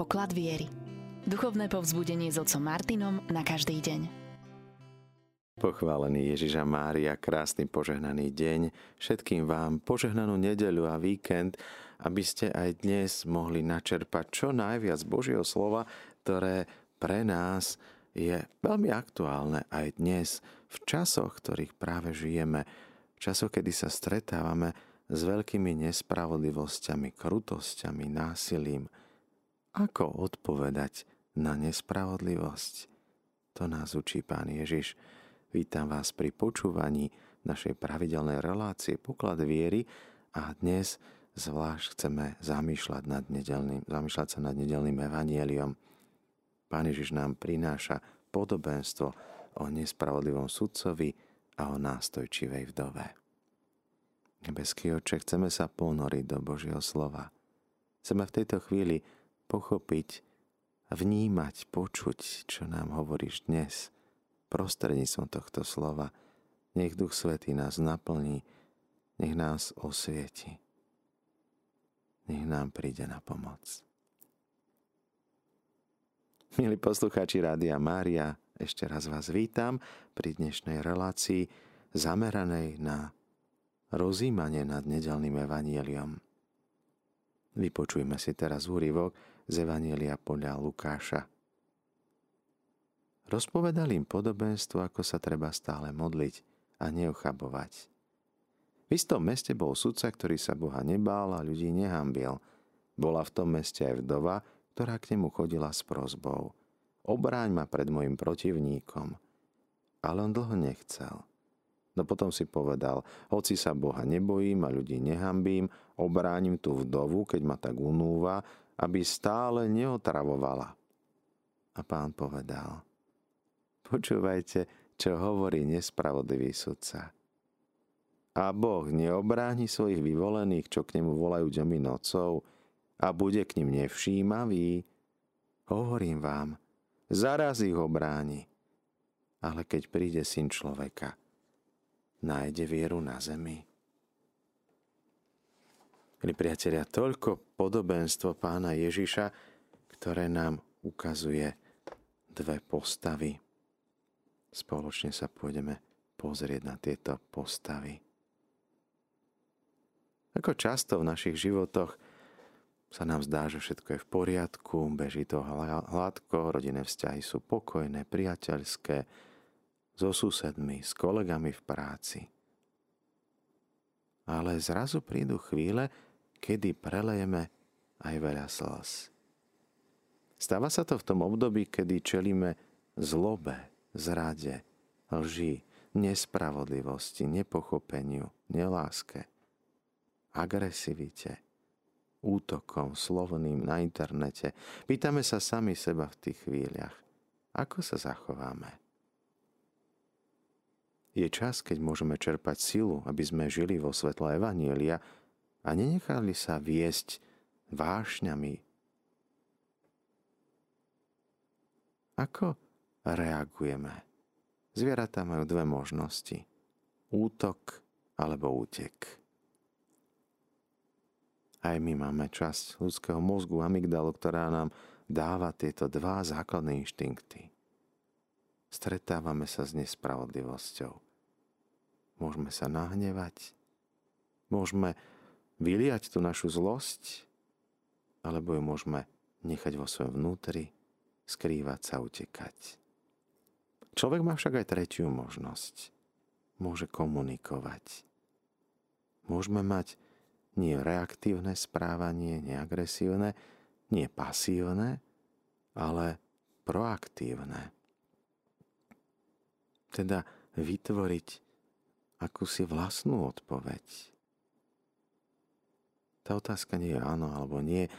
poklad viery. Duchovné povzbudenie s otcom Martinom na každý deň. Pochválený Ježiša Mária, krásny požehnaný deň. Všetkým vám požehnanú nedeľu a víkend, aby ste aj dnes mohli načerpať čo najviac Božieho slova, ktoré pre nás je veľmi aktuálne aj dnes, v časoch, ktorých práve žijeme, v časoch, kedy sa stretávame s veľkými nespravodlivosťami, krutosťami, násilím. Ako odpovedať na nespravodlivosť? To nás učí Pán Ježiš. Vítam vás pri počúvaní našej pravidelnej relácie Poklad viery a dnes zvlášť chceme zamýšľať, nad nedelným, zamýšľať sa nad nedelným evanieliom. Pán Ježiš nám prináša podobenstvo o nespravodlivom sudcovi a o nástojčivej vdove. Nebeský oče, chceme sa ponoriť do Božieho slova. Chceme v tejto chvíli pochopiť, vnímať, počuť, čo nám hovoríš dnes, prostredníctvom tohto slova. Nech Duch Svetý nás naplní, nech nás osvieti. Nech nám príde na pomoc. Milí poslucháči Rádia Mária, ešte raz vás vítam pri dnešnej relácii zameranej na rozímanie nad nedelným evanieliom. Vypočujme si teraz úryvok z Evanielia podľa Lukáša. Rozpovedal im podobenstvo, ako sa treba stále modliť a neochabovať. V istom meste bol sudca, ktorý sa Boha nebál a ľudí nehambil. Bola v tom meste aj vdova, ktorá k nemu chodila s prozbou. Obráň ma pred mojim protivníkom. Ale on dlho nechcel. No potom si povedal, hoci sa Boha nebojím a ľudí nehambím, obránim tú vdovu, keď ma tak unúva, aby stále neotravovala. A pán povedal, počúvajte, čo hovorí nespravodlivý sudca. A Boh neobráni svojich vyvolených, čo k nemu volajú dňomi nocou, a bude k ním nevšímavý? Hovorím vám, zaraz ich obráni. Ale keď príde syn človeka, nájde vieru na zemi. Milí priatelia, toľko podobenstvo pána Ježiša, ktoré nám ukazuje dve postavy. Spoločne sa pôjdeme pozrieť na tieto postavy. Ako často v našich životoch sa nám zdá, že všetko je v poriadku, beží to hladko, rodinné vzťahy sú pokojné, priateľské, so susedmi, s kolegami v práci. Ale zrazu prídu chvíle, kedy prelejeme aj veľa slz. Stáva sa to v tom období, kedy čelíme zlobe, zrade, lži, nespravodlivosti, nepochopeniu, neláske, agresivite, útokom slovným na internete. Pýtame sa sami seba v tých chvíľach, ako sa zachováme. Je čas, keď môžeme čerpať silu, aby sme žili vo svetle Evanielia a nenechali sa viesť vášňami. Ako reagujeme? Zvieratá majú dve možnosti. Útok alebo útek. Aj my máme časť ľudského mozgu, amygdalu, ktorá nám dáva tieto dva základné inštinkty stretávame sa s nespravodlivosťou. Môžeme sa nahnevať, môžeme vyliať tú našu zlosť, alebo ju môžeme nechať vo svojom vnútri, skrývať sa, utekať. Človek má však aj tretiu možnosť. Môže komunikovať. Môžeme mať nie reaktívne správanie, nie agresívne, nie pasívne, ale proaktívne teda vytvoriť akúsi vlastnú odpoveď. Tá otázka nie je áno alebo nie,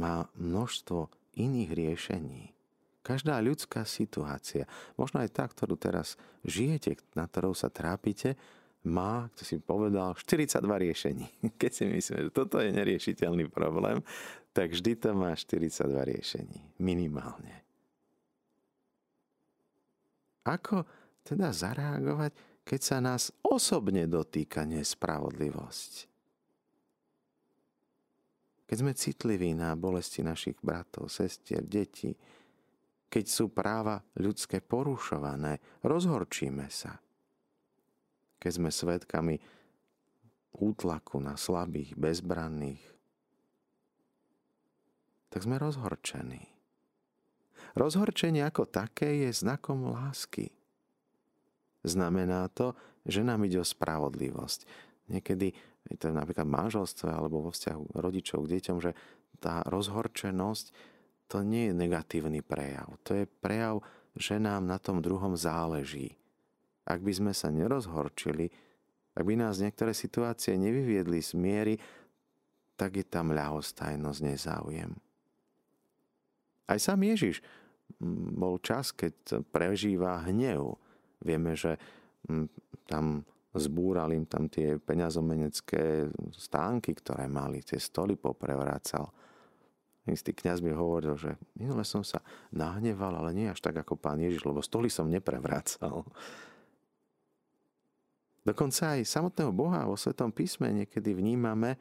má množstvo iných riešení. Každá ľudská situácia, možno aj tá, ktorú teraz žijete, na ktorou sa trápite, má, kto si povedal, 42 riešení. Keď si myslíme, že toto je neriešiteľný problém, tak vždy to má 42 riešení. Minimálne. Ako teda zareagovať, keď sa nás osobne dotýka nespravodlivosť. Keď sme citliví na bolesti našich bratov, sestier, detí, keď sú práva ľudské porušované, rozhorčíme sa. Keď sme svedkami útlaku na slabých, bezbranných, tak sme rozhorčení. Rozhorčenie ako také je znakom lásky. Znamená to, že nám ide o spravodlivosť. Niekedy je to napríklad v manželstve alebo vo vzťahu rodičov k deťom, že tá rozhorčenosť to nie je negatívny prejav. To je prejav, že nám na tom druhom záleží. Ak by sme sa nerozhorčili, ak by nás niektoré situácie nevyviedli z miery, tak je tam ľahostajnosť, nezáujem. Aj sám Ježiš mm, bol čas, keď prežíva hnev. Vieme, že mm, tam zbúral im tam tie peňazomenecké stánky, ktoré mali, tie stoly poprevracal. Istý kniaz mi hovoril, že minule som sa nahneval, ale nie až tak ako pán Ježiš, lebo stoly som neprevracal. Dokonca aj samotného Boha vo Svetom písme niekedy vnímame,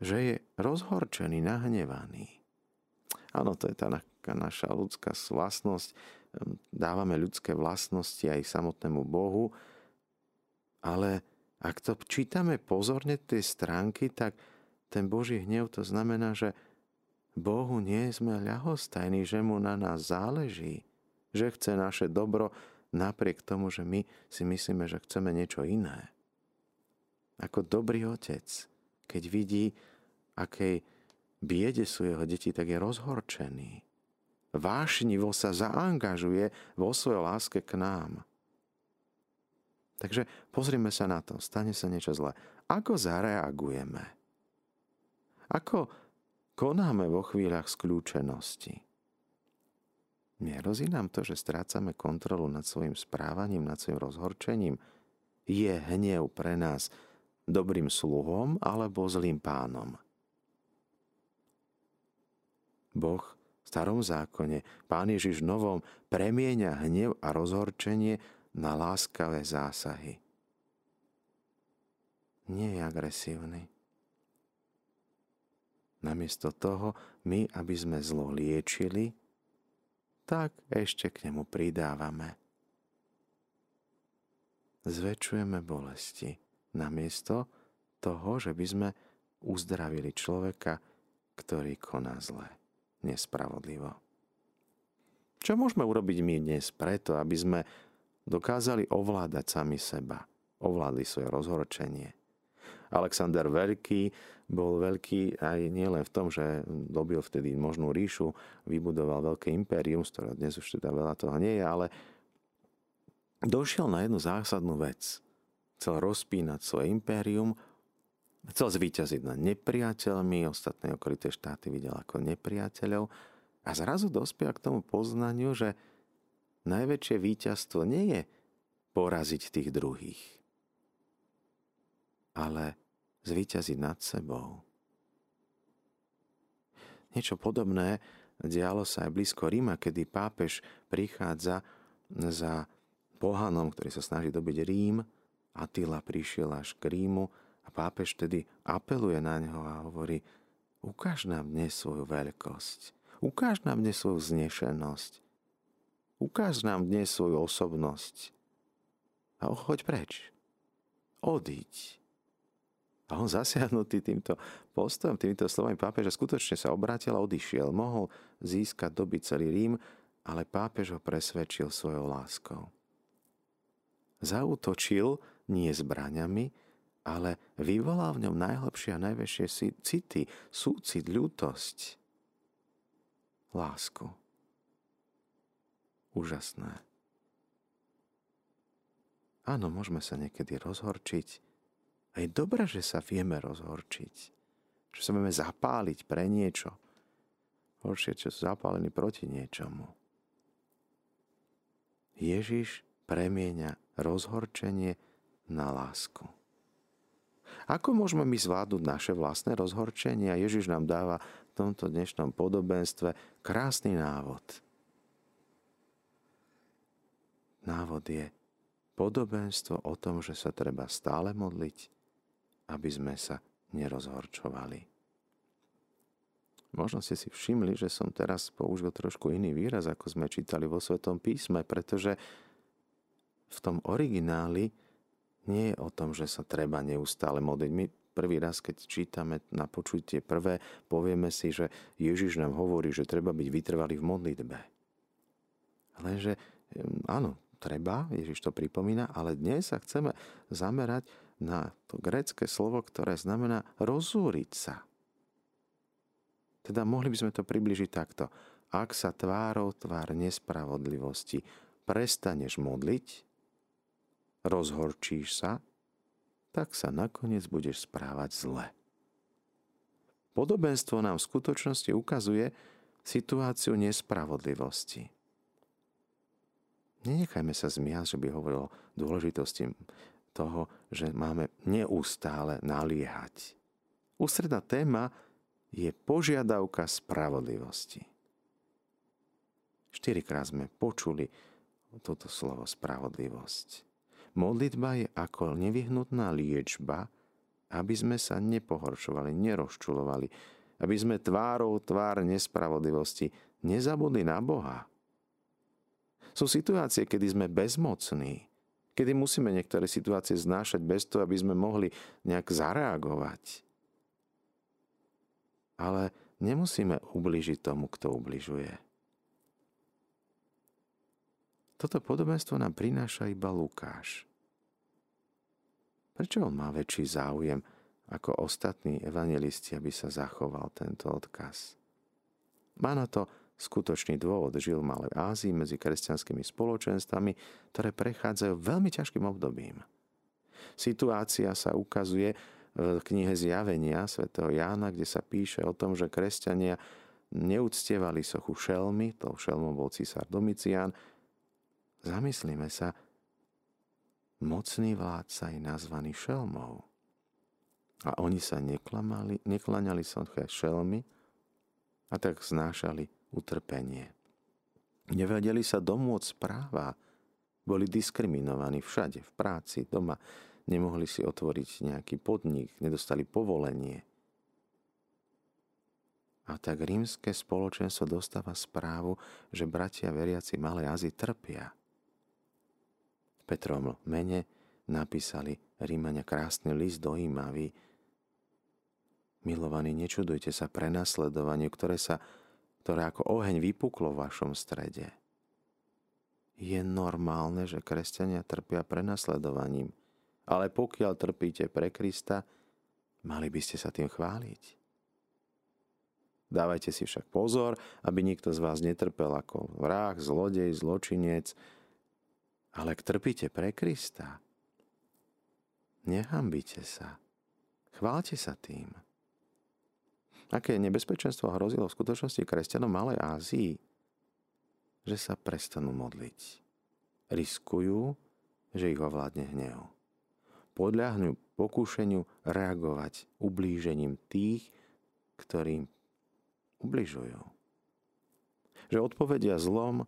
že je rozhorčený, nahnevaný. Áno, to je tá naša ľudská vlastnosť. Dávame ľudské vlastnosti aj samotnému Bohu, ale ak to čítame pozorne tie stránky, tak ten Boží hnev to znamená, že Bohu nie sme ľahostajní, že mu na nás záleží, že chce naše dobro napriek tomu, že my si myslíme, že chceme niečo iné. Ako dobrý otec, keď vidí, akej biede sú jeho deti, tak je rozhorčený. Vášnivo sa zaangažuje vo svojej láske k nám. Takže pozrime sa na to. Stane sa niečo zlé. Ako zareagujeme? Ako konáme vo chvíľach skľúčenosti? Nerozí nám to, že strácame kontrolu nad svojim správaním, nad svojim rozhorčením? Je hnev pre nás dobrým sluhom alebo zlým pánom? Boh v starom zákone, Pán Ježiš v novom premieňa hnev a rozhorčenie na láskavé zásahy. Nie je agresívny. Namiesto toho, my, aby sme zlo liečili, tak ešte k nemu pridávame. Zväčšujeme bolesti, namiesto toho, že by sme uzdravili človeka, ktorý koná zle, nespravodlivo. Čo môžeme urobiť my dnes preto, aby sme dokázali ovládať sami seba, ovládli svoje rozhorčenie. Alexander Veľký bol veľký aj nielen v tom, že dobil vtedy možnú ríšu, vybudoval veľké impérium, z ktorého dnes už teda veľa toho nie je, ale došiel na jednu zásadnú vec. Chcel rozpínať svoje impérium, chcel zvíťaziť nad nepriateľmi, ostatné okolité štáty videl ako nepriateľov a zrazu dospiel k tomu poznaniu, že najväčšie víťazstvo nie je poraziť tých druhých, ale zvíťaziť nad sebou. Niečo podobné dialo sa aj blízko Ríma, kedy pápež prichádza za pohanom, ktorý sa snaží dobiť Rím. Attila prišiel až k Rímu a pápež tedy apeluje na neho a hovorí ukáž nám dnes svoju veľkosť, ukáž nám dnes svoju znešenosť, Ukáž nám dnes svoju osobnosť a choď preč. Odiť. A on zasiahnutý týmto postojom, týmito slovami pápeža skutočne sa obrátil a odišiel. Mohol získať doby celý Rím, ale pápež ho presvedčil svojou láskou. Zautočil nie zbraňami, ale vyvolal v ňom najhlbšie a najväčšie city, súcit, ľútosť, lásku úžasné. Áno, môžeme sa niekedy rozhorčiť. A je dobré, že sa vieme rozhorčiť. Že sa vieme zapáliť pre niečo. Horšie, čo sú zapálení proti niečomu. Ježiš premieňa rozhorčenie na lásku. Ako môžeme my zvládnuť naše vlastné rozhorčenie? Ježiš nám dáva v tomto dnešnom podobenstve krásny návod – Návod je podobenstvo o tom, že sa treba stále modliť, aby sme sa nerozhorčovali. Možno ste si všimli, že som teraz použil trošku iný výraz, ako sme čítali vo Svetom písme, pretože v tom origináli nie je o tom, že sa treba neustále modliť. My prvý raz, keď čítame na počutie prvé, povieme si, že Ježiš nám hovorí, že treba byť vytrvalý v modlitbe. Lenže áno, treba, Ježiš to pripomína, ale dnes sa chceme zamerať na to grecké slovo, ktoré znamená rozúriť sa. Teda mohli by sme to približiť takto. Ak sa tvárou tvár nespravodlivosti prestaneš modliť, rozhorčíš sa, tak sa nakoniec budeš správať zle. Podobenstvo nám v skutočnosti ukazuje situáciu nespravodlivosti. Nenechajme sa zmiať, že by hovoril o dôležitosti toho, že máme neustále naliehať. Ústredná téma je požiadavka spravodlivosti. Štyrikrát sme počuli toto slovo spravodlivosť. Modlitba je ako nevyhnutná liečba, aby sme sa nepohoršovali, nerozčulovali, aby sme tvárou tvár nespravodlivosti nezabudli na Boha. Sú situácie, kedy sme bezmocní, kedy musíme niektoré situácie znášať bez toho, aby sme mohli nejak zareagovať ale nemusíme ubližiť tomu, kto ubližuje. Toto podobenstvo nám prináša iba Lukáš. Prečo on má väčší záujem ako ostatní evangelisti, aby sa zachoval tento odkaz? Má na to skutočný dôvod. Žil v Malej Ázii medzi kresťanskými spoločenstvami, ktoré prechádzajú veľmi ťažkým obdobím. Situácia sa ukazuje, v knihe Zjavenia svätého Jána, kde sa píše o tom, že kresťania neúctievali sochu šelmy, to šelmom bol císar Domicián. Zamyslíme sa, mocný vládca je nazvaný šelmou. A oni sa neklamali, neklaňali soche šelmy a tak znášali utrpenie. Nevedeli sa domôcť práva, boli diskriminovaní všade, v práci, doma nemohli si otvoriť nejaký podnik, nedostali povolenie. A tak rímske spoločenstvo dostáva správu, že bratia veriaci Malej Azii trpia. V Petrom mene napísali Rímania krásny list do Imavy. Milovaní, nečudujte sa prenasledovaniu, ktoré, sa, ktoré ako oheň vypuklo v vašom strede. Je normálne, že kresťania trpia prenasledovaním – ale pokiaľ trpíte pre Krista, mali by ste sa tým chváliť. Dávajte si však pozor, aby nikto z vás netrpel ako vrah, zlodej, zločinec, ale ak trpíte pre Krista, nehambite sa. Chválte sa tým. Aké nebezpečenstvo hrozilo v skutočnosti kresťanom Malej Ázii? Že sa prestanú modliť. Riskujú, že ich ovládne hnev podľahnú pokúšeniu reagovať ublížením tých, ktorým ubližujú. Že odpovedia zlom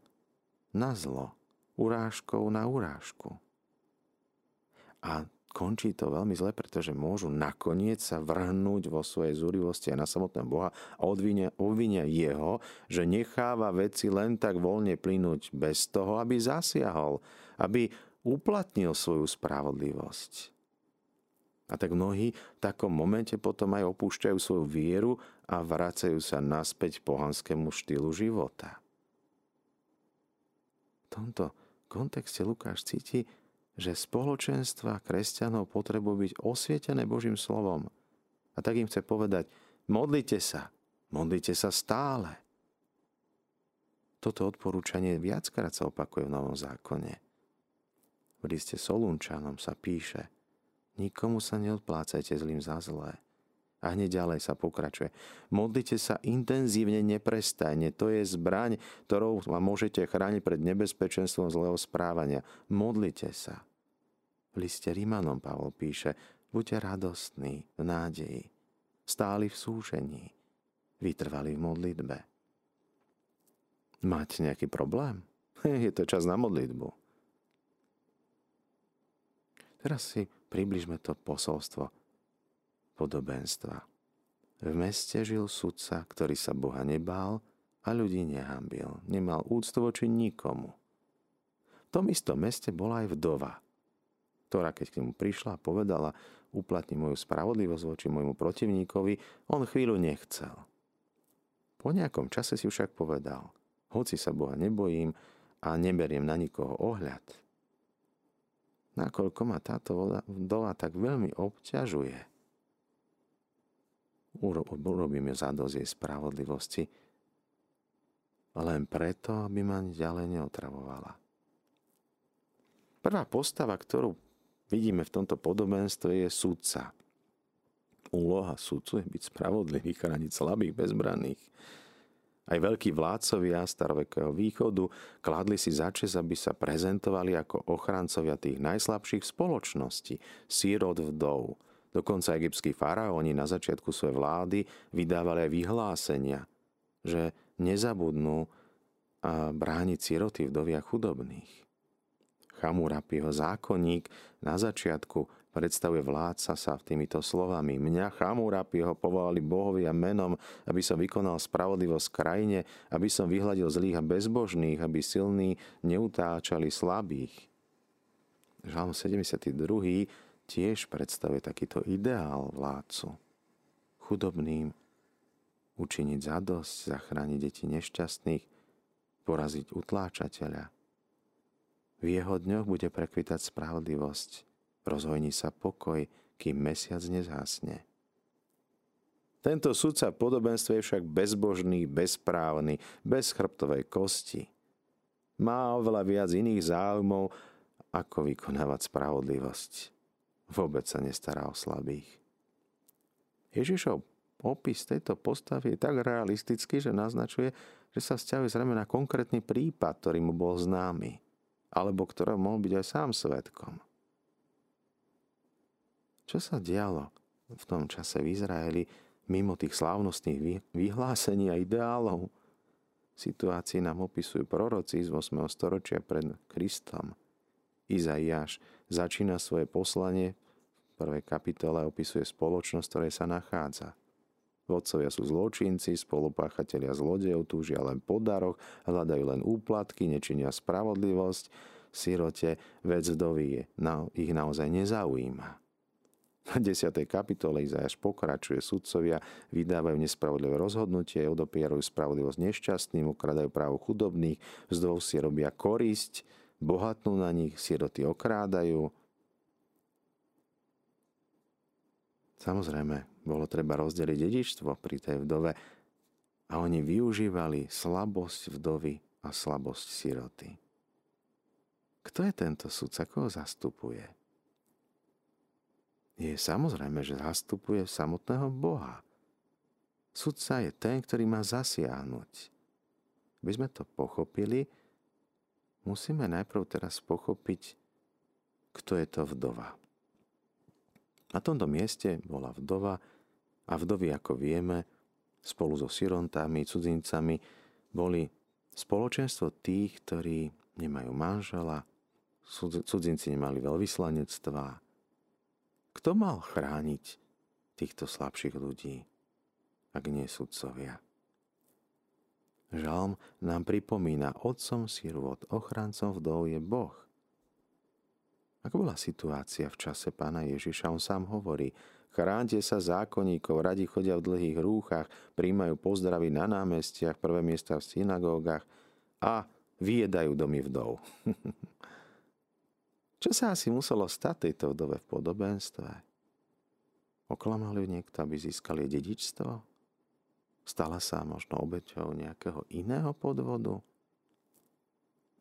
na zlo, urážkou na urážku. A končí to veľmi zle, pretože môžu nakoniec sa vrhnúť vo svojej zúrivosti aj na samotného Boha a odvinia, obvinia jeho, že necháva veci len tak voľne plynúť bez toho, aby zasiahol, aby uplatnil svoju spravodlivosť. A tak mnohí v takom momente potom aj opúšťajú svoju vieru a vracajú sa naspäť pohanskému štýlu života. V tomto kontexte Lukáš cíti, že spoločenstva kresťanov potrebujú byť osvietené Božím slovom. A tak im chce povedať, modlite sa, modlite sa stále. Toto odporúčanie viackrát sa opakuje v Novom zákone. V liste Solunčanom sa píše – Nikomu sa neodplácajte zlým za zlé. A hneď ďalej sa pokračuje. Modlite sa intenzívne, neprestajne. To je zbraň, ktorou vám môžete chrániť pred nebezpečenstvom zlého správania. Modlite sa. V liste Rímanom Pavol píše, buďte radostní v nádeji, stáli v súžení, vytrvali v modlitbe. Máte nejaký problém? Je to čas na modlitbu. Teraz si približme to posolstvo podobenstva. V meste žil sudca, ktorý sa Boha nebál a ľudí nehambil. Nemal úctu voči nikomu. V tom istom meste bola aj vdova, ktorá keď k nemu prišla a povedala, uplatni moju spravodlivosť voči môjmu protivníkovi, on chvíľu nechcel. Po nejakom čase si však povedal, hoci sa Boha nebojím a neberiem na nikoho ohľad, nakoľko ma táto vdova tak veľmi obťažuje, urobíme zadosť jej spravodlivosti, len preto, aby ma ďalej neotravovala. Prvá postava, ktorú vidíme v tomto podobenstve, je sudca. Úloha sudcu je byť spravodlivý, chrániť slabých, bezbranných. Aj veľkí vládcovia starovekého východu kladli si za čas, aby sa prezentovali ako ochrancovia tých najslabších spoločností, sírod vdov, Dokonca egyptskí faraóni na začiatku svojej vlády vydávali aj vyhlásenia, že nezabudnú a brániť siroty, vdovia chudobných. Chamurapiho zákonník na začiatku predstavuje vládca sa týmito slovami. Mňa Chamurapiho povolali bohovia menom, aby som vykonal spravodlivosť krajine, aby som vyhľadil zlých a bezbožných, aby silní neutáčali slabých. Žalm 72 tiež predstavuje takýto ideál vládcu. Chudobným učiniť zadosť, zachrániť deti nešťastných, poraziť utláčateľa. V jeho dňoch bude prekvitať spravodlivosť, rozhojní sa pokoj, kým mesiac nezhasne. Tento sudca podobenstve je však bezbožný, bezprávny, bez chrbtovej kosti. Má oveľa viac iných záujmov, ako vykonávať spravodlivosť vôbec sa nestará o slabých. Ježišov opis tejto postavy je tak realistický, že naznačuje, že sa vzťahuje zrejme na konkrétny prípad, ktorý mu bol známy, alebo ktorého mohol byť aj sám svetkom. Čo sa dialo v tom čase v Izraeli mimo tých slávnostných vyhlásení a ideálov? Situácii nám opisujú proroci z 8. storočia pred Kristom. Izaiáš začína svoje poslanie v prvej kapitole opisuje spoločnosť, ktorej sa nachádza. Vodcovia sú zločinci, spolupáchatelia zlodejov túžia len po daroch, hľadajú len úplatky, nečinia spravodlivosť. Sirote vec vdovy na, ich naozaj nezaujíma. V 10. kapitole Izajaš pokračuje, sudcovia vydávajú nespravodlivé rozhodnutie, odopierajú spravodlivosť nešťastným, ukradajú právo chudobných, vzdov si robia korisť, bohatnú na nich, siroty okrádajú. Samozrejme, bolo treba rozdeliť dedičstvo pri tej vdove a oni využívali slabosť vdovy a slabosť siroty. Kto je tento sudca? Koho zastupuje? Je samozrejme, že zastupuje samotného Boha. Sudca je ten, ktorý má zasiahnuť. By sme to pochopili, musíme najprv teraz pochopiť, kto je to vdova. Na tomto mieste bola vdova a vdovy, ako vieme, spolu so sirontami, cudzincami, boli spoločenstvo tých, ktorí nemajú manžela, cudzinci nemali veľvyslanectvá. Kto mal chrániť týchto slabších ľudí, ak nie sudcovia? Žalm nám pripomína, otcom sirvot, ochrancom vdov je Boh. Ako bola situácia v čase pána Ježiša, on sám hovorí, chránte sa zákonníkov, radi chodia v dlhých rúchach, príjmajú pozdravy na námestiach, prvé miesta v synagógach a vyjedajú domy vdov. Čo sa asi muselo stať tejto vdove v podobenstve? Oklamal ju niekto, aby získali dedičstvo? Stala sa možno obeťou nejakého iného podvodu?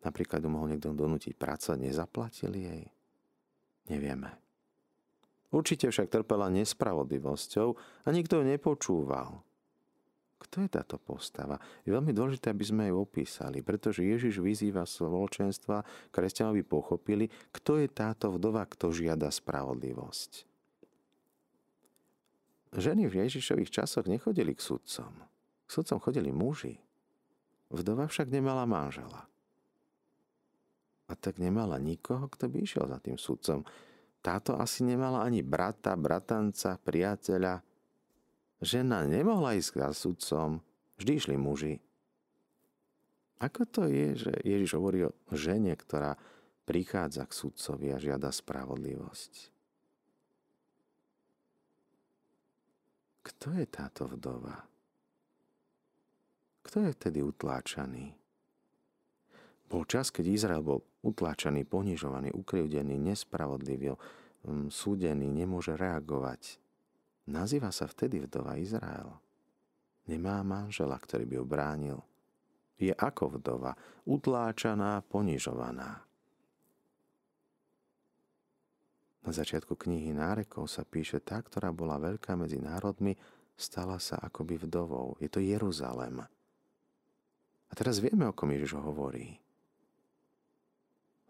Napríklad ju mohol niekto donútiť pracovať, nezaplatili jej? Nevieme. Určite však trpela nespravodlivosťou a nikto ju nepočúval. Kto je táto postava? Je veľmi dôležité, aby sme ju opísali, pretože Ježiš vyzýva spoločenstva, kresťanovi pochopili, kto je táto vdova, kto žiada spravodlivosť. Ženy v Ježišových časoch nechodili k sudcom. K sudcom chodili muži. Vdova však nemala manžela. A tak nemala nikoho, kto by išiel za tým sudcom. Táto asi nemala ani brata, bratanca, priateľa. žena nemohla ísť za sudcom, vždy išli muži. Ako to je, že Ježiš hovorí o žene, ktorá prichádza k sudcovi a žiada spravodlivosť? Kto je táto vdova? Kto je vtedy utláčaný? Bol čas, keď Izrael bol utláčaný, ponižovaný, ukrivdený, nespravodlivý, mm, súdený, nemôže reagovať. Nazýva sa vtedy vdova Izrael. Nemá manžela, ktorý by ho bránil. Je ako vdova, utláčaná, ponižovaná. Na začiatku knihy nárekov sa píše tá, ktorá bola veľká medzi národmi, stala sa akoby vdovou. Je to Jeruzalem. A teraz vieme, o kom Ježiš hovorí.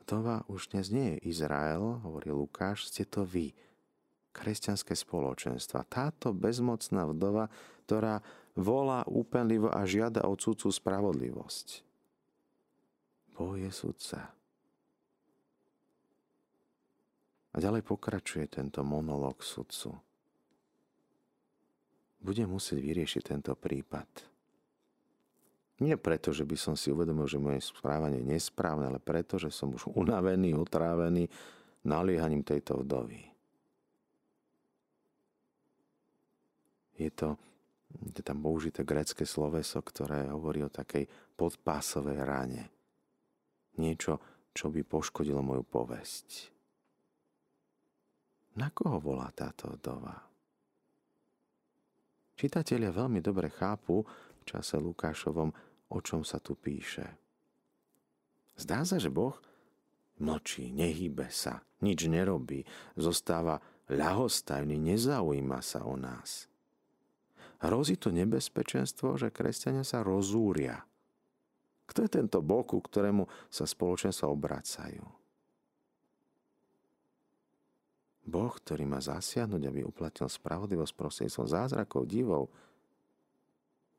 Vdova už dnes nie je Izrael, hovorí Lukáš, ste to vy, kresťanské spoločenstva. Táto bezmocná vdova, ktorá volá úpenlivo a žiada o cudcu spravodlivosť. Boh je sudca. A ďalej pokračuje tento monológ sudcu. Bude musieť vyriešiť tento prípad. Nie preto, že by som si uvedomil, že moje správanie je nesprávne, ale preto, že som už unavený, otrávený naliehaním tejto vdovy. Je to je tam použité grecké sloveso, ktoré hovorí o takej podpásovej rane. Niečo, čo by poškodilo moju povesť. Na koho volá táto vdova? Čitatelia veľmi dobre chápu v čase Lukášovom, o čom sa tu píše. Zdá sa, že Boh mlčí, nehýbe sa, nič nerobí, zostáva ľahostajný, nezaujíma sa o nás. Hrozí to nebezpečenstvo, že kresťania sa rozúria. Kto je tento Boh, ku ktorému sa spoločenstva obracajú? Boh, ktorý má zasiahnuť, aby uplatnil spravodlivosť prostredníctvom zázrakov, divov,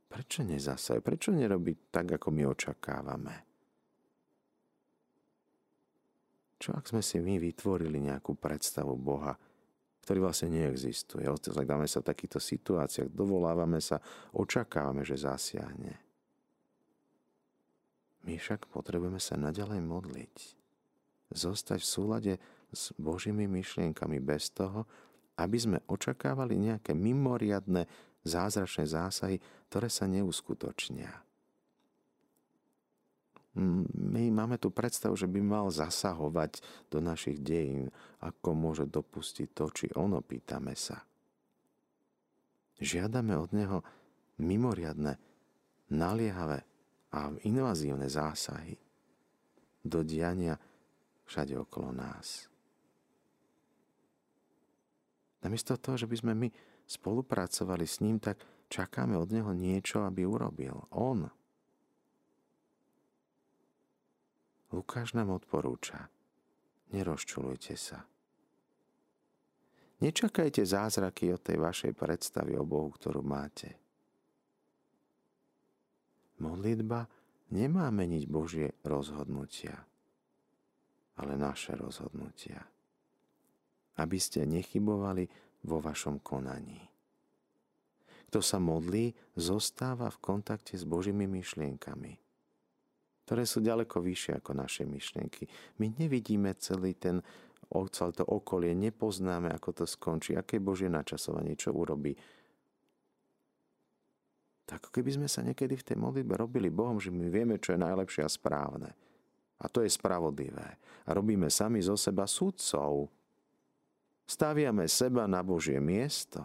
Prečo nezasahuje? Prečo nerobí tak, ako my očakávame? Čo ak sme si my vytvorili nejakú predstavu Boha, ktorý vlastne neexistuje? Dáme sa v takýchto situáciách, dovolávame sa, očakávame, že zasiahne. My však potrebujeme sa naďalej modliť. Zostať v súlade s Božími myšlienkami bez toho, aby sme očakávali nejaké mimoriadne zázračné zásahy, ktoré sa neuskutočnia. My máme tu predstavu, že by mal zasahovať do našich dejín, ako môže dopustiť to, či ono, pýtame sa. Žiadame od neho mimoriadne, naliehavé a invazívne zásahy do diania všade okolo nás. Namiesto toho, že by sme my spolupracovali s ním, tak čakáme od neho niečo, aby urobil. On. Lukáš nám odporúča. Nerozčulujte sa. Nečakajte zázraky od tej vašej predstavy o Bohu, ktorú máte. Modlitba nemá meniť Božie rozhodnutia, ale naše rozhodnutia. Aby ste nechybovali vo vašom konaní. Kto sa modlí, zostáva v kontakte s Božími myšlienkami, ktoré sú ďaleko vyššie ako naše myšlienky. My nevidíme celý ten celé to okolie, nepoznáme, ako to skončí, aké Božie načasovanie, čo urobí. Tak keby sme sa niekedy v tej modlitbe robili Bohom, že my vieme, čo je najlepšie a správne. A to je spravodlivé. A robíme sami zo seba sudcov, Staviame seba na Božie miesto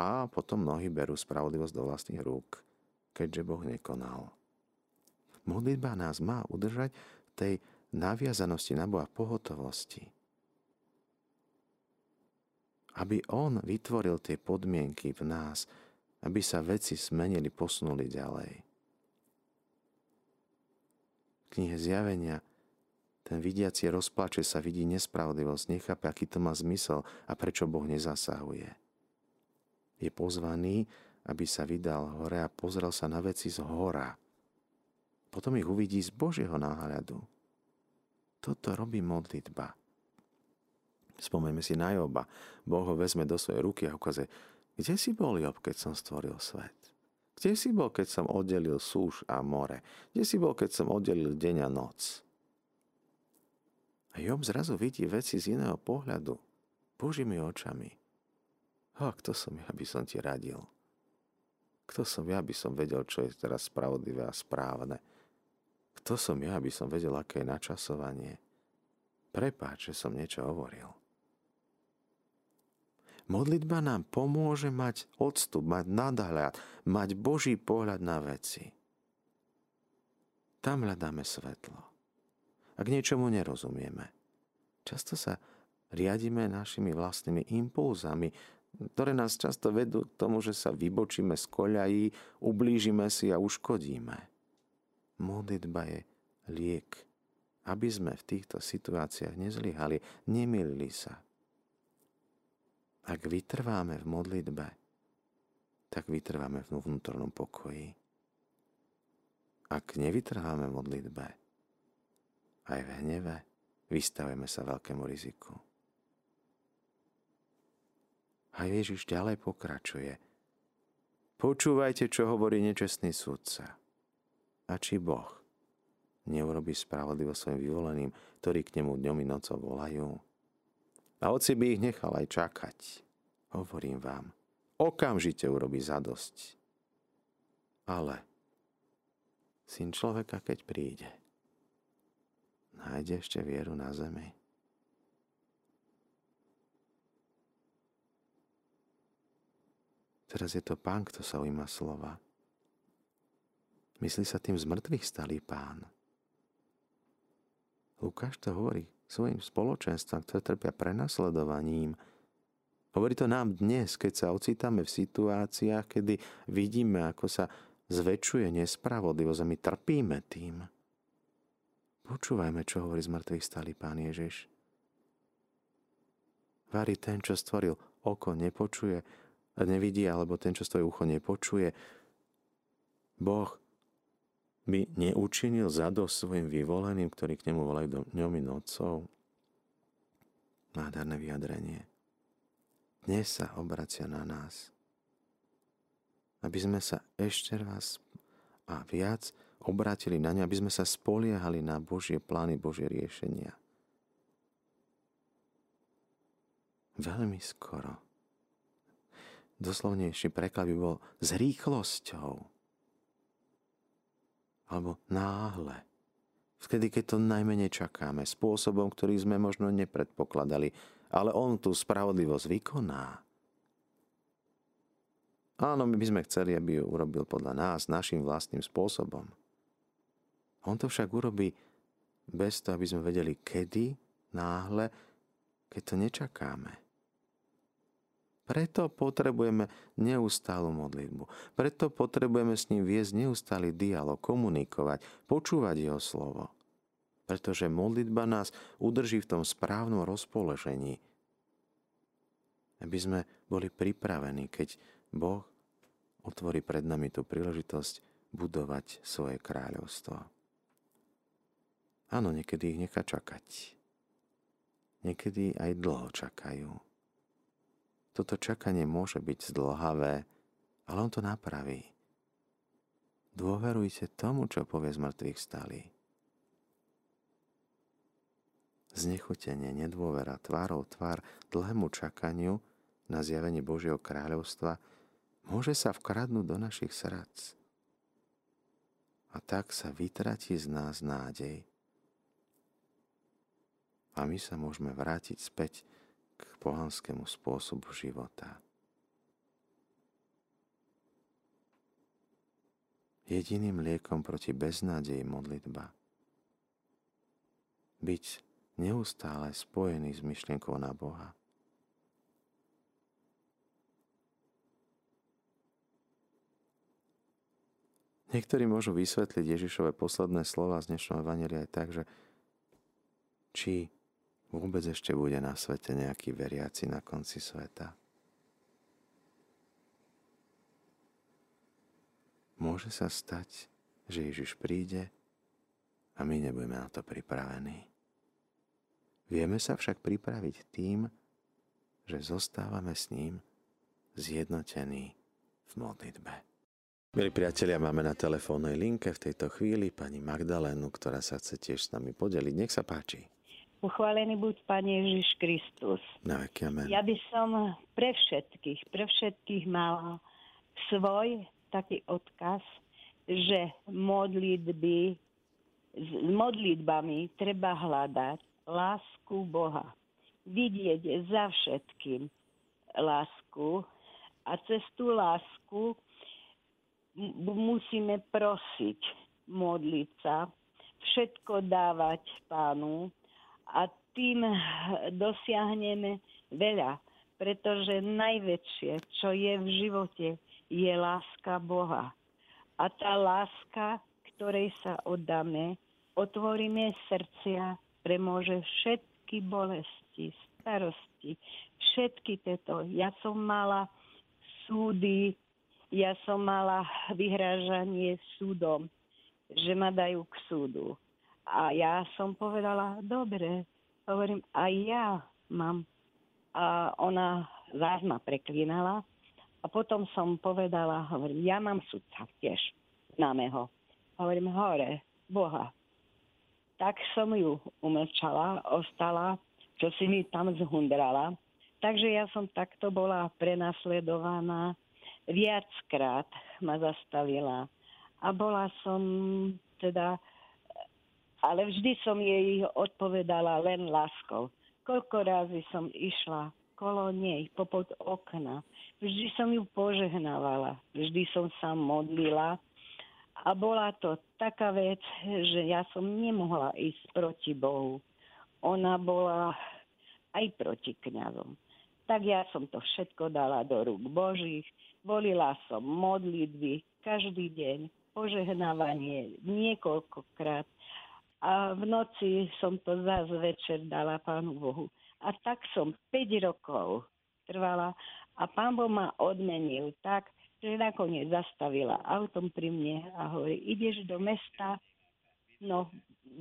a potom mnohí berú spravodlivosť do vlastných rúk, keďže Boh nekonal. Modlitba nás má udržať tej naviazanosti na Boha pohotovosti. Aby On vytvoril tie podmienky v nás, aby sa veci zmenili, posunuli ďalej. V knihe Zjavenia ten vidiaci rozplače sa, vidí nespravodlivosť, nechápe, aký to má zmysel a prečo Boh nezasahuje. Je pozvaný, aby sa vydal hore a pozrel sa na veci z hora. Potom ich uvidí z Božieho náhľadu. Toto robí modlitba. Spomeňme si na Joba. Boh ho vezme do svojej ruky a ukazuje, Kde si bol, Job, keď som stvoril svet? Kde si bol, keď som oddelil súž a more? Kde si bol, keď som oddelil deň a noc? A Job zrazu vidí veci z iného pohľadu, Božími očami. A kto som ja, aby som ti radil? Kto som ja, aby som vedel, čo je teraz spravodlivé a správne? Kto som ja, aby som vedel, aké je načasovanie? Prepáč, že som niečo hovoril. Modlitba nám pomôže mať odstup, mať nadhľad, mať Boží pohľad na veci. Tam hľadáme svetlo. Ak niečomu nerozumieme, často sa riadíme našimi vlastnými impulzami, ktoré nás často vedú k tomu, že sa vybočíme z koľají, ublížime si a uškodíme. Modlitba je liek, aby sme v týchto situáciách nezlyhali, nemilili sa. Ak vytrváme v modlitbe, tak vytrváme v vnútornom pokoji. Ak nevytrváme v modlitbe, aj v hneve, vystavujeme sa veľkému riziku. A Ježiš ďalej pokračuje. Počúvajte, čo hovorí nečestný sudca. A či Boh neurobí spravodlivo svojim vyvoleným, ktorí k nemu dňom i nocou volajú. A oci by ich nechal aj čakať. Hovorím vám, okamžite urobí zadosť. Ale syn človeka, keď príde, nájde ešte vieru na zemi. Teraz je to pán, kto sa ujíma slova. Myslí sa tým z mŕtvych stalý pán. Lukáš to hovorí svojim spoločenstvom, ktoré trpia prenasledovaním. Hovorí to nám dnes, keď sa ocitáme v situáciách, kedy vidíme, ako sa zväčšuje nespravodlivosť a my trpíme tým. Počúvajme, čo hovorí z mŕtvych stály Pán Ježiš. Vári ten, čo stvoril oko, nepočuje, nevidí, alebo ten, čo stvorí ucho, nepočuje. Boh by neučinil zadosť svojim vyvoleným, ktorí k nemu volajú dňom i nocou? Nádherné vyjadrenie. Dnes sa obracia na nás. Aby sme sa ešte raz a viac obratili na ňa, aby sme sa spoliehali na Božie plány, Božie riešenia. Veľmi skoro. Doslovnejší preklad by bol s rýchlosťou alebo náhle. Vtedy, keď to najmenej čakáme, spôsobom, ktorý sme možno nepredpokladali, ale on tú spravodlivosť vykoná. Áno, my by sme chceli, aby ju urobil podľa nás, našim vlastným spôsobom. On to však urobí bez toho, aby sme vedeli, kedy, náhle, keď to nečakáme. Preto potrebujeme neustálu modlitbu. Preto potrebujeme s ním viesť neustály dialog, komunikovať, počúvať jeho slovo. Pretože modlitba nás udrží v tom správnom rozpoložení. Aby sme boli pripravení, keď Boh otvorí pred nami tú príležitosť budovať svoje kráľovstvo. Áno, niekedy ich nechá čakať. Niekedy aj dlho čakajú. Toto čakanie môže byť zdlhavé, ale on to napraví. Dôverujte tomu, čo povie z mŕtvych stali. Znechutenie, nedôvera, tvárou tvár dlhému čakaniu na zjavenie Božieho kráľovstva môže sa vkradnúť do našich srdc. A tak sa vytratí z nás nádej. A my sa môžeme vrátiť späť k pohanskému spôsobu života. Jediným liekom proti beznádeji modlitba. Byť neustále spojený s myšlienkou na Boha. Niektorí môžu vysvetliť Ježišové posledné slova z dnešného Evangelia aj tak, že či vôbec ešte bude na svete nejaký veriaci na konci sveta. Môže sa stať, že Ježiš príde a my nebudeme na to pripravení. Vieme sa však pripraviť tým, že zostávame s ním zjednotení v modlitbe. Milí priatelia, máme na telefónnej linke v tejto chvíli pani Magdalénu, ktorá sa chce tiež s nami podeliť. Nech sa páči. Pochválený buď Pane Ježiš Kristus. Ja by som pre všetkých, pre všetkých mala svoj taký odkaz, že modlitby, s modlitbami treba hľadať lásku Boha. Vidieť za všetkým lásku a cez tú lásku musíme prosiť, modliť sa, všetko dávať pánu a tým dosiahneme veľa, pretože najväčšie, čo je v živote, je láska Boha. A tá láska, ktorej sa oddáme, otvoríme srdcia, premôže všetky bolesti, starosti, všetky tieto. Ja som mala súdy, ja som mala vyhrážanie súdom, že ma dajú k súdu. A ja som povedala, dobre, hovorím, aj ja mám. A ona zás ma preklínala. A potom som povedala, hovorím, ja mám sudca tiež, známeho. Hovorím, hore, Boha. Tak som ju umlčala, ostala, čo si mi tam zhundrala. Takže ja som takto bola prenasledovaná. Viackrát ma zastavila. A bola som teda ale vždy som jej odpovedala len láskou. Koľko razy som išla kolo nej, popod okna. Vždy som ju požehnávala, vždy som sa modlila. A bola to taká vec, že ja som nemohla ísť proti Bohu. Ona bola aj proti kňazom. Tak ja som to všetko dala do rúk Božích. Volila som modlitby každý deň, požehnávanie niekoľkokrát a v noci som to zás večer dala Pánu Bohu. A tak som 5 rokov trvala a Pán Boh ma odmenil tak, že nakoniec zastavila autom pri mne a hovorí, ideš do mesta, no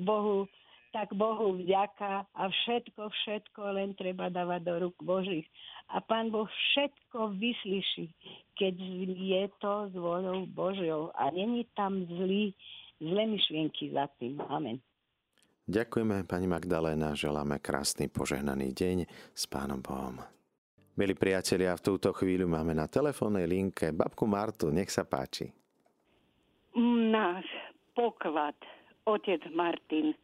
Bohu, tak Bohu vďaka a všetko, všetko len treba dávať do rúk Božích. A Pán Boh všetko vyslyší, keď je to s vôľou Božou a není tam zlý, zlé myšlienky za tým. Amen. Ďakujeme pani Magdaléna, želáme krásny požehnaný deň s Pánom Bohom. Milí priatelia, v túto chvíľu máme na telefónnej linke babku Martu, nech sa páči. Náš poklad, otec Martin,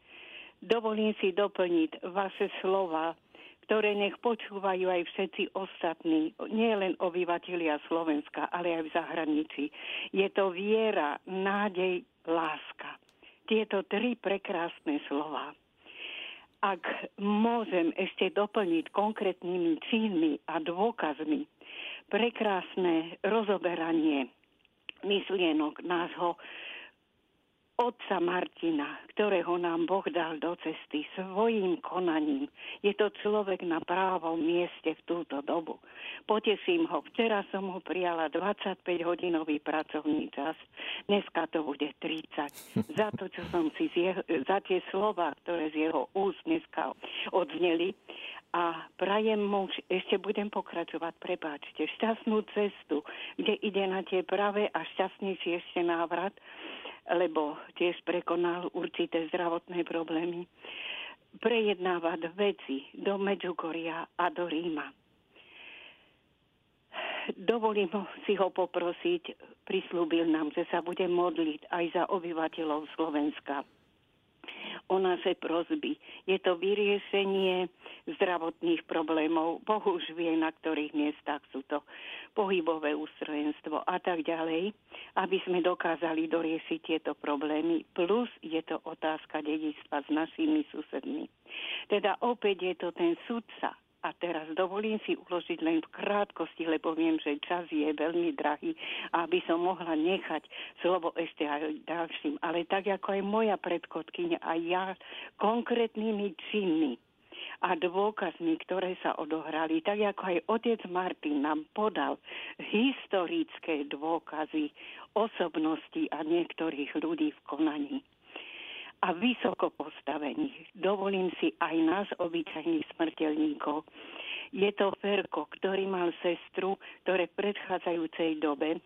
dovolím si doplniť vaše slova, ktoré nech počúvajú aj všetci ostatní, nie len obyvatelia Slovenska, ale aj v zahraničí. Je to viera, nádej, láska tieto tri prekrásne slova. Ak môžem ešte doplniť konkrétnymi činmi a dôkazmi prekrásne rozoberanie myšlienok nášho otca Martina, ktorého nám Boh dal do cesty svojim konaním. Je to človek na právom mieste v túto dobu. Poteším ho. Včera som ho prijala 25-hodinový pracovný čas. Dneska to bude 30. Za to, čo som si z jeho, za tie slova, ktoré z jeho úst dneska odzneli. A prajem mu, ešte budem pokračovať, prepáčte, šťastnú cestu, kde ide na tie pravé a šťastnejší ešte návrat lebo tiež prekonal určité zdravotné problémy, prejednávať veci do Medžugoria a do Ríma. Dovolím si ho poprosiť, prislúbil nám, že sa bude modliť aj za obyvateľov Slovenska o naše prozby. Je to vyriešenie zdravotných problémov. Boh vie, na ktorých miestach sú to pohybové ústrojenstvo a tak ďalej, aby sme dokázali doriešiť tieto problémy. Plus je to otázka dedictva s našimi susedmi. Teda opäť je to ten sudca, a teraz dovolím si uložiť len v krátkosti, lebo viem, že čas je veľmi drahý, aby som mohla nechať slovo ešte aj ďalším. Ale tak ako aj moja predkodkyňa a ja konkrétnymi činmi a dôkazmi, ktoré sa odohrali, tak ako aj otec Martin nám podal historické dôkazy osobnosti a niektorých ľudí v konaní a vysoko postavených. Dovolím si aj nás, obyčajných smrteľníkov, Je to Ferko, ktorý mal sestru, ktoré v predchádzajúcej dobe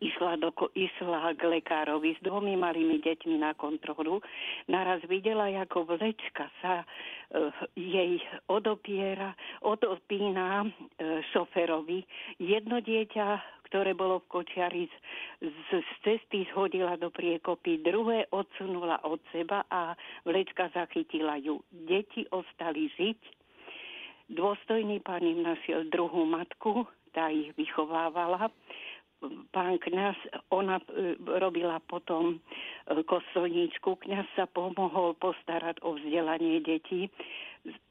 išla, do, išla k lekárovi s dvomi malými deťmi na kontrolu. Naraz videla, ako vlečka sa uh, jej odopiera, odopína uh, šoferovi. Jedno dieťa, ktoré bolo v kočiari, z, z, z cesty zhodila do priekopy, druhé odsunula od seba a vlečka zachytila ju. Deti ostali žiť. Dôstojný pán im našiel druhú matku, tá ich vychovávala pán kňaz, ona e, robila potom e, kostolníčku, kňaz sa pomohol postarať o vzdelanie detí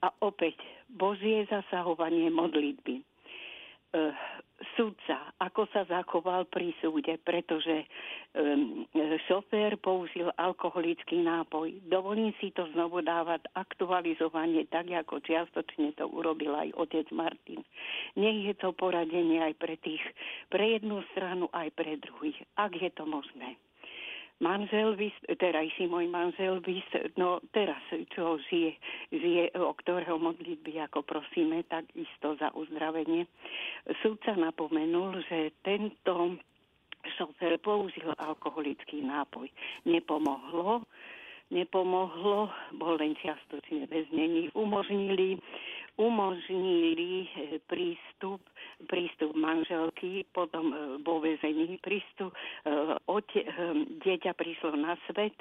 a opäť Božie zasahovanie modlitby. Sudca, ako sa zachoval pri súde, pretože um, šofér použil alkoholický nápoj. Dovolím si to znovu dávať aktualizovanie, tak ako čiastočne to urobil aj otec Martin. Nech je to poradenie aj pre tých, pre jednu stranu, aj pre druhých, ak je to možné manžel, terajší môj manžel, no teraz, čo žije, žije, o ktorého modlitby ako prosíme, tak isto za uzdravenie. Súdca napomenul, že tento šofér použil alkoholický nápoj. Nepomohlo, nepomohlo, bol len čiastočne väznení. Umožnili umožnili eh, prístup, prístup manželky, potom eh, vo väzení prístup, eh, ote, dieťa prišlo na svet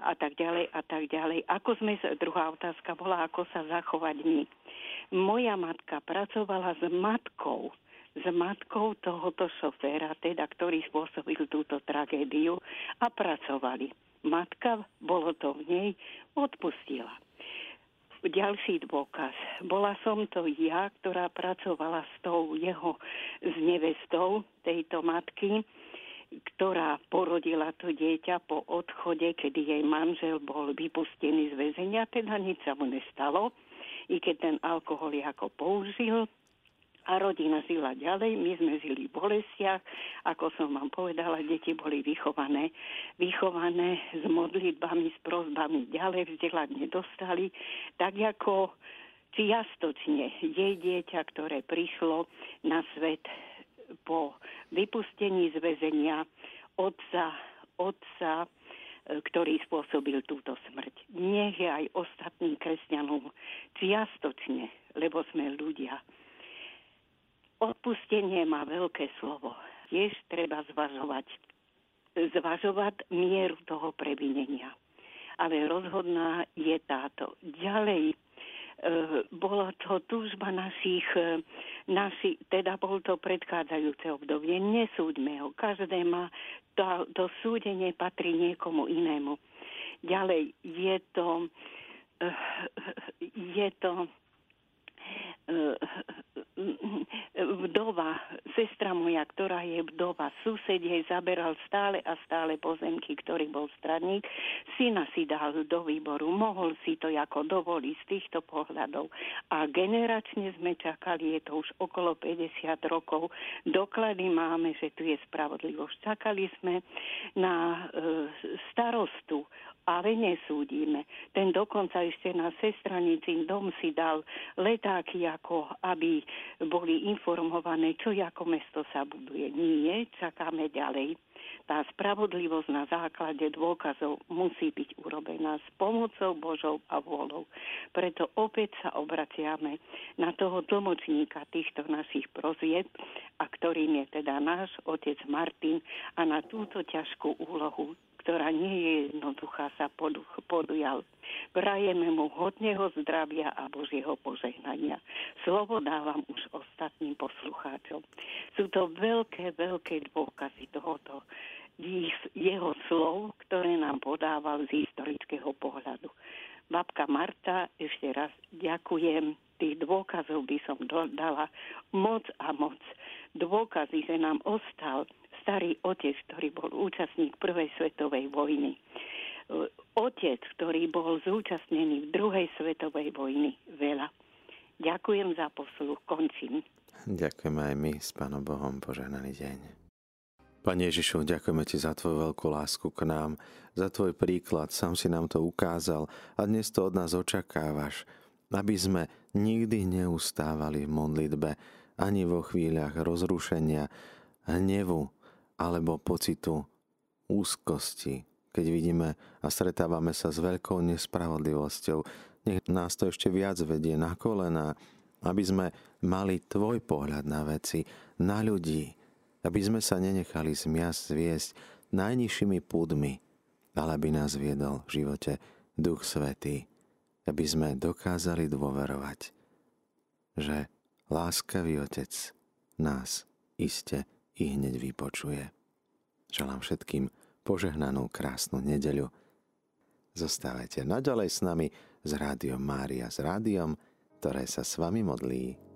a tak ďalej a tak ďalej. Ako sme, druhá otázka bola, ako sa zachovať my. Moja matka pracovala s matkou, s matkou tohoto šoféra, teda, ktorý spôsobil túto tragédiu a pracovali. Matka, bolo to v nej, odpustila ďalší dôkaz. Bola som to ja, ktorá pracovala s tou jeho, s nevestou tejto matky, ktorá porodila to dieťa po odchode, kedy jej manžel bol vypustený z väzenia, teda nič sa mu nestalo, i keď ten alkohol ako použil, a rodina žila ďalej, my sme žili v bolestiach, ako som vám povedala, deti boli vychované, vychované s modlitbami, s prozbami ďalej vzdelanie dostali, tak ako čiastočne jej dieťa, ktoré prišlo na svet po vypustení z väzenia otca, otca, ktorý spôsobil túto smrť. Nech je aj ostatným kresťanom čiastočne, lebo sme ľudia, Odpustenie má veľké slovo. Tiež treba zvažovať, zvažovať mieru toho previnenia. Ale rozhodná je táto. Ďalej, e, bola to túžba našich, e, naši, teda bol to predchádzajúce obdobie. Nesúďme ho. Každé má, to, to súdenie patrí niekomu inému. Ďalej, je to, e, je to vdova, sestra moja, ktorá je vdova, sused jej zaberal stále a stále pozemky, ktorý bol straník, syna si dal do výboru, mohol si to ako dovoliť z týchto pohľadov. A generačne sme čakali, je to už okolo 50 rokov, doklady máme, že tu je spravodlivosť. Čakali sme na e, starostu ale nesúdime. Ten dokonca ešte na sestranicím dom si dal letáky, ako aby boli informované, čo ako mesto sa buduje. Nie, čakáme ďalej. Tá spravodlivosť na základe dôkazov musí byť urobená s pomocou Božou a vôľou. Preto opäť sa obraciame na toho tlmočníka týchto našich prozieb, a ktorým je teda náš otec Martin a na túto ťažkú úlohu ktorá nie je jednoduchá, sa podujal. Prajeme mu hodného zdravia a Božieho požehnania. Slovo dávam už ostatným poslucháčom. Sú to veľké, veľké dôkazy tohoto jeho slov, ktoré nám podával z historického pohľadu. Babka Marta, ešte raz ďakujem. Tých dôkazov by som dodala moc a moc. Dôkazy, že nám ostal starý otec, ktorý bol účastník Prvej svetovej vojny. Otec, ktorý bol zúčastnený v druhej svetovej vojny veľa. Ďakujem za posluch, končím. Ďakujem aj my s Pánom Bohom, požehnaný deň. Pane Ježišu, ďakujeme Ti za Tvoju veľkú lásku k nám, za Tvoj príklad, sám si nám to ukázal a dnes to od nás očakávaš, aby sme nikdy neustávali v modlitbe ani vo chvíľach rozrušenia, hnevu alebo pocitu úzkosti, keď vidíme a stretávame sa s veľkou nespravodlivosťou. Nech nás to ešte viac vedie na kolena, aby sme mali tvoj pohľad na veci, na ľudí, aby sme sa nenechali zmiasť zviesť najnižšími púdmi, ale aby nás viedol v živote Duch Svetý, aby sme dokázali dôverovať, že láskavý Otec nás iste i hneď vypočuje. Želám všetkým požehnanú krásnu nedeľu. Zostávajte naďalej s nami s Rádiom Mária, s rádiom, ktoré sa s vami modlí.